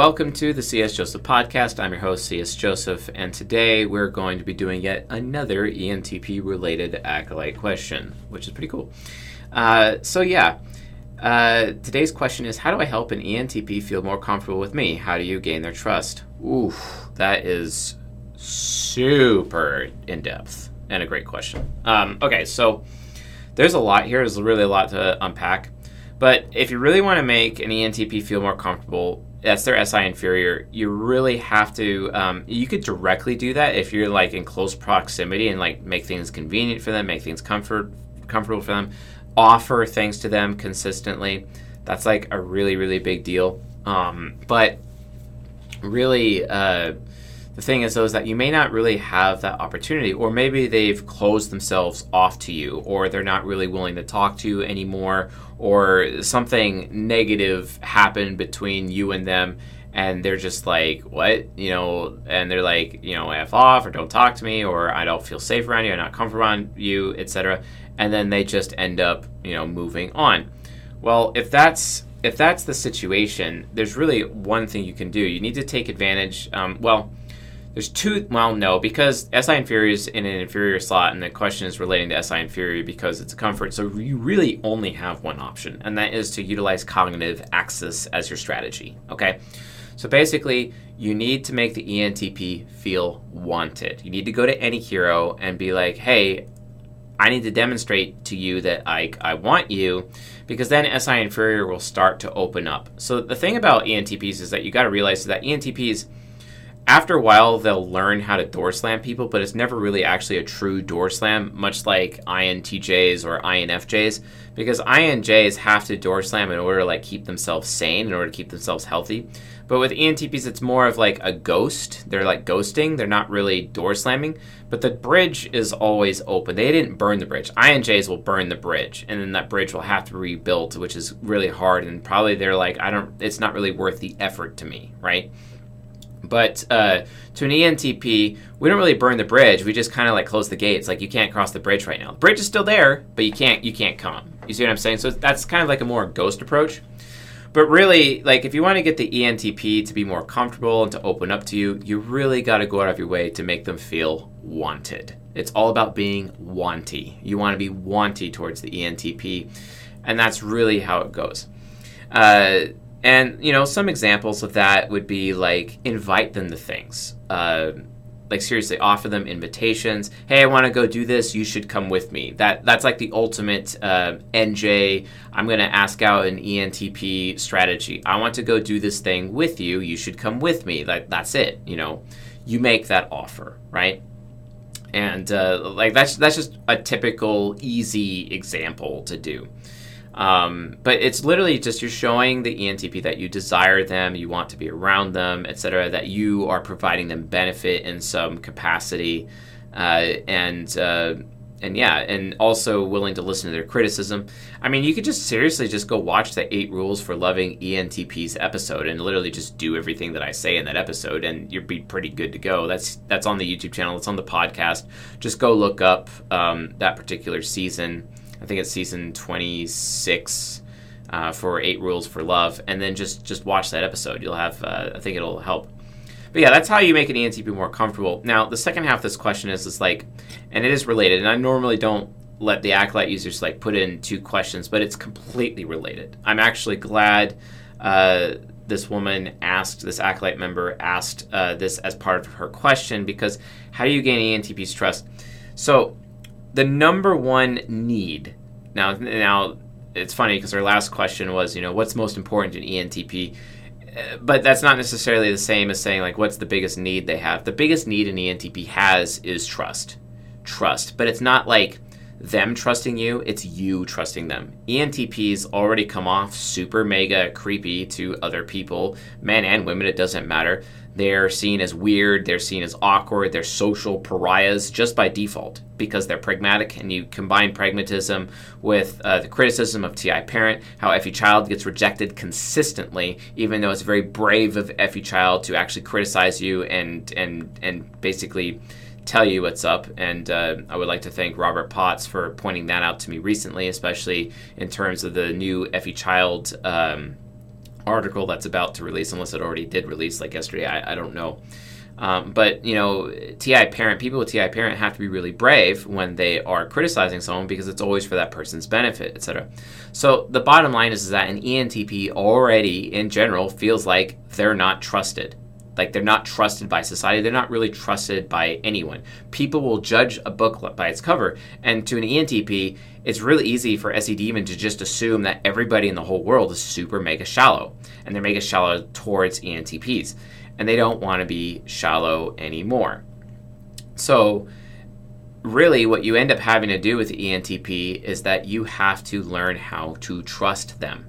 Welcome to the CS Joseph podcast. I'm your host, CS Joseph, and today we're going to be doing yet another ENTP related acolyte question, which is pretty cool. Uh, so, yeah, uh, today's question is How do I help an ENTP feel more comfortable with me? How do you gain their trust? Oof, that is super in depth and a great question. Um, okay, so there's a lot here, there's really a lot to unpack. But if you really want to make an ENTP feel more comfortable, that's their SI inferior. You really have to. Um, you could directly do that if you're like in close proximity and like make things convenient for them, make things comfort comfortable for them, offer things to them consistently. That's like a really really big deal. Um, but really, uh, the thing is though is that you may not really have that opportunity, or maybe they've closed themselves off to you, or they're not really willing to talk to you anymore, or something negative happened between you and them and they're just like what? You know and they're like you know f off or don't talk to me or i don't feel safe around you i'm not comfortable around you etc and then they just end up you know moving on. Well if that's if that's the situation there's really one thing you can do. You need to take advantage um, well there's two, well, no, because SI inferior is in an inferior slot, and the question is relating to SI inferior because it's a comfort. So you really only have one option, and that is to utilize cognitive axis as your strategy. Okay? So basically, you need to make the ENTP feel wanted. You need to go to NE hero and be like, hey, I need to demonstrate to you that I, I want you because then SI inferior will start to open up. So the thing about ENTPs is that you got to realize that ENTPs after a while they'll learn how to door slam people, but it's never really actually a true door slam, much like INTJs or INFJs, because INJs have to door slam in order to like keep themselves sane, in order to keep themselves healthy. But with ENTPs, it's more of like a ghost. They're like ghosting. They're not really door slamming, but the bridge is always open. They didn't burn the bridge. INJs will burn the bridge, and then that bridge will have to be rebuilt, which is really hard. And probably they're like, I don't. It's not really worth the effort to me, right? But uh, to an ENTP, we don't really burn the bridge. We just kind of like close the gates. Like you can't cross the bridge right now. The bridge is still there, but you can't you can't come. You see what I'm saying? So that's kind of like a more ghost approach. But really, like if you want to get the ENTP to be more comfortable and to open up to you, you really got to go out of your way to make them feel wanted. It's all about being wanty. You want to be wanty towards the ENTP, and that's really how it goes. Uh, and you know, some examples of that would be like invite them to things. Uh, like seriously, offer them invitations. Hey, I want to go do this. You should come with me. That that's like the ultimate uh, NJ. I'm to ask out an ENTP strategy. I want to go do this thing with you. You should come with me. Like that's it. You know, you make that offer, right? And uh, like that's that's just a typical easy example to do. Um, but it's literally just you're showing the ENTP that you desire them, you want to be around them, etc. That you are providing them benefit in some capacity, uh, and uh, and yeah, and also willing to listen to their criticism. I mean, you could just seriously just go watch the eight rules for loving ENTPs episode and literally just do everything that I say in that episode, and you'd be pretty good to go. That's that's on the YouTube channel. It's on the podcast. Just go look up um, that particular season. I think it's season 26 uh, for Eight Rules for Love, and then just just watch that episode. You'll have, uh, I think it'll help. But yeah, that's how you make an ENTP more comfortable. Now, the second half of this question is is like, and it is related. And I normally don't let the acolyte users like put in two questions, but it's completely related. I'm actually glad uh, this woman asked, this acolyte member asked uh, this as part of her question because how do you gain ENTP's trust? So the number one need now now it's funny because our last question was you know what's most important in ENTP uh, but that's not necessarily the same as saying like what's the biggest need they have? The biggest need an ENTP has is trust. Trust. But it's not like them trusting you it's you trusting them. ENTPs already come off super mega creepy to other people men and women it doesn't matter they're seen as weird, they're seen as awkward, they're social pariahs just by default because they're pragmatic. And you combine pragmatism with uh, the criticism of T.I. Parent, how FE Child gets rejected consistently, even though it's very brave of FE Child to actually criticize you and, and, and basically tell you what's up. And uh, I would like to thank Robert Potts for pointing that out to me recently, especially in terms of the new FE Child. Um, article that's about to release, unless it already did release, like yesterday. I, I don't know. Um, but you know, TI parent people with TI parent have to be really brave when they are criticizing someone because it's always for that person's benefit, etc. So the bottom line is, is that an ENTP already, in general, feels like they're not trusted. Like they're not trusted by society. They're not really trusted by anyone. People will judge a book by its cover, and to an ENTP, it's really easy for SE Demon to just assume that everybody in the whole world is super mega shallow, and they're mega shallow towards ENTPs and they don't want to be shallow anymore. So, really, what you end up having to do with ENTP is that you have to learn how to trust them,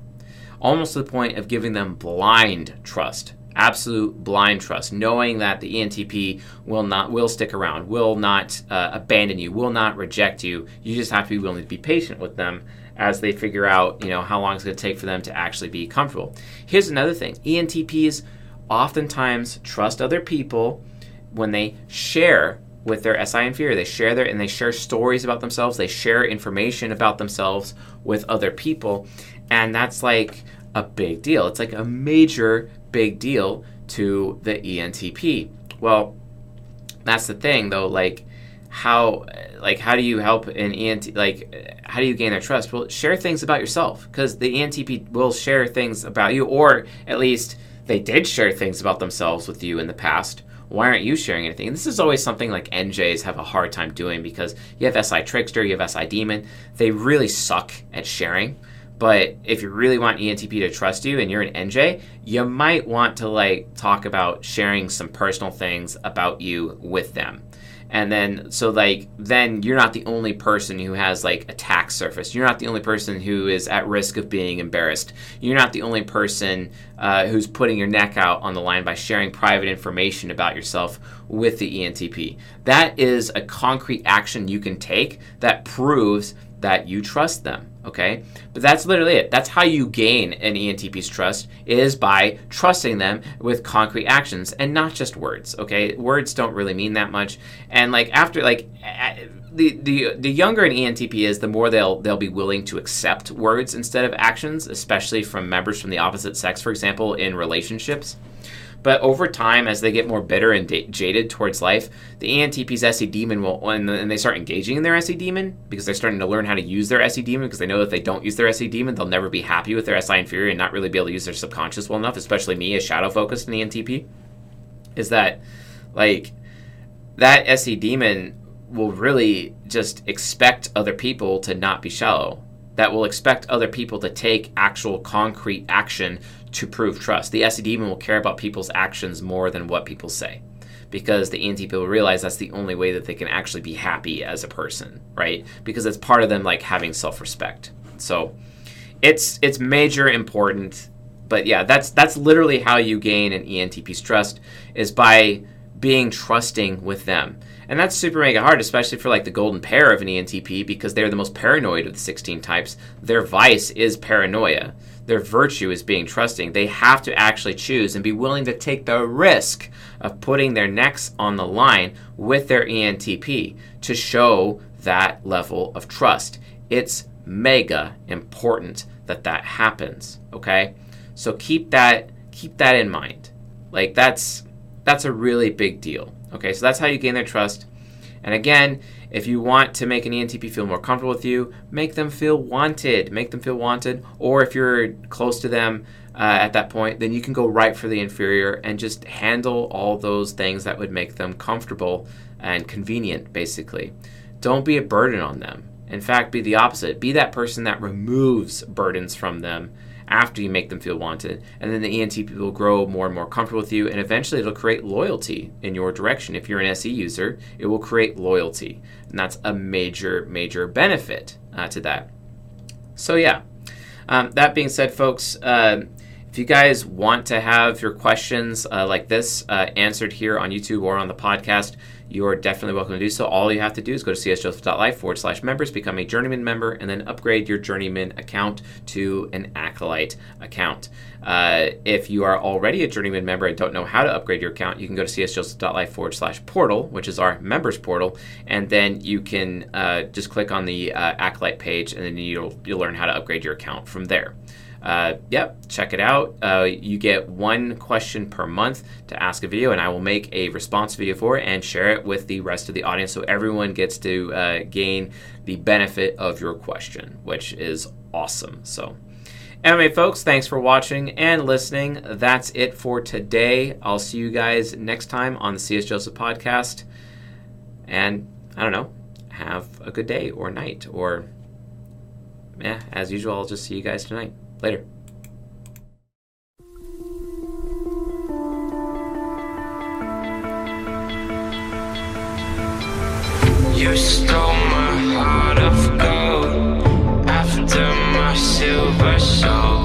almost to the point of giving them blind trust. Absolute blind trust, knowing that the ENTP will not will stick around, will not uh, abandon you, will not reject you. You just have to be willing to be patient with them as they figure out, you know, how long it's going to take for them to actually be comfortable. Here's another thing: ENTPs oftentimes trust other people when they share with their SI inferior. They share their and they share stories about themselves. They share information about themselves with other people, and that's like a big deal. It's like a major big deal to the ENTP. Well, that's the thing though. Like how like how do you help an ENT like how do you gain their trust? Well, share things about yourself because the ENTP will share things about you, or at least they did share things about themselves with you in the past. Why aren't you sharing anything? And this is always something like NJs have a hard time doing because you have SI Trickster, you have SI Demon. They really suck at sharing. But if you really want ENTP to trust you and you're an NJ, you might want to like talk about sharing some personal things about you with them. And then so like then you're not the only person who has like attack surface. You're not the only person who is at risk of being embarrassed. You're not the only person uh, who's putting your neck out on the line by sharing private information about yourself with the entp that is a concrete action you can take that proves that you trust them okay? But that's literally it. That's how you gain an entp's trust is by trusting them with concrete actions and not just words okay? Words don't really mean that much. And like after like the, the the younger an ENTP is, the more they'll they'll be willing to accept words instead of actions, especially from members from the opposite sex, for example, in relationships. But over time, as they get more bitter and da- jaded towards life, the ENTP's SE demon will, and, and they start engaging in their SE demon because they're starting to learn how to use their SE demon because they know that if they don't use their SE demon, they'll never be happy with their SI inferior and not really be able to use their subconscious well enough, especially me as shadow focused in ENTP. Is that, like, that SE demon will really just expect other people to not be shallow. That will expect other people to take actual concrete action to prove trust. The SE demon will care about people's actions more than what people say because the ENTP will realize that's the only way that they can actually be happy as a person, right? Because it's part of them like having self-respect. So it's it's major important. But yeah, that's that's literally how you gain an ENTP's trust is by being trusting with them. And that's super mega hard, especially for like the golden pair of an ENTP because they're the most paranoid of the 16 types. Their vice is paranoia their virtue is being trusting. They have to actually choose and be willing to take the risk of putting their necks on the line with their ENTP to show that level of trust. It's mega important that that happens, okay? So keep that keep that in mind. Like that's that's a really big deal. Okay? So that's how you gain their trust. And again, if you want to make an ENTP feel more comfortable with you, make them feel wanted. Make them feel wanted. Or if you're close to them uh, at that point, then you can go right for the inferior and just handle all those things that would make them comfortable and convenient, basically. Don't be a burden on them. In fact, be the opposite. Be that person that removes burdens from them after you make them feel wanted. And then the ENTP will grow more and more comfortable with you, and eventually it'll create loyalty in your direction. If you're an SE user, it will create loyalty. And that's a major, major benefit uh, to that. So, yeah. Um, that being said, folks, uh, if you guys want to have your questions uh, like this uh, answered here on YouTube or on the podcast, you are definitely welcome to do so. All you have to do is go to csjoseph.life forward slash members, become a journeyman member, and then upgrade your journeyman account to an acolyte account. Uh, if you are already a journeyman member and don't know how to upgrade your account, you can go to csjoseph.life forward slash portal, which is our members portal, and then you can uh, just click on the uh, acolyte page, and then you'll you'll learn how to upgrade your account from there. Uh, yep, check it out. Uh, you get one question per month to ask a video, and I will make a response video for it and share it with the rest of the audience so everyone gets to uh, gain the benefit of your question, which is awesome. So, anyway, folks, thanks for watching and listening. That's it for today. I'll see you guys next time on the C.S. Joseph podcast. And I don't know, have a good day or night or yeah, as usual, I'll just see you guys tonight. Later. You stole my heart of gold after my silver soul.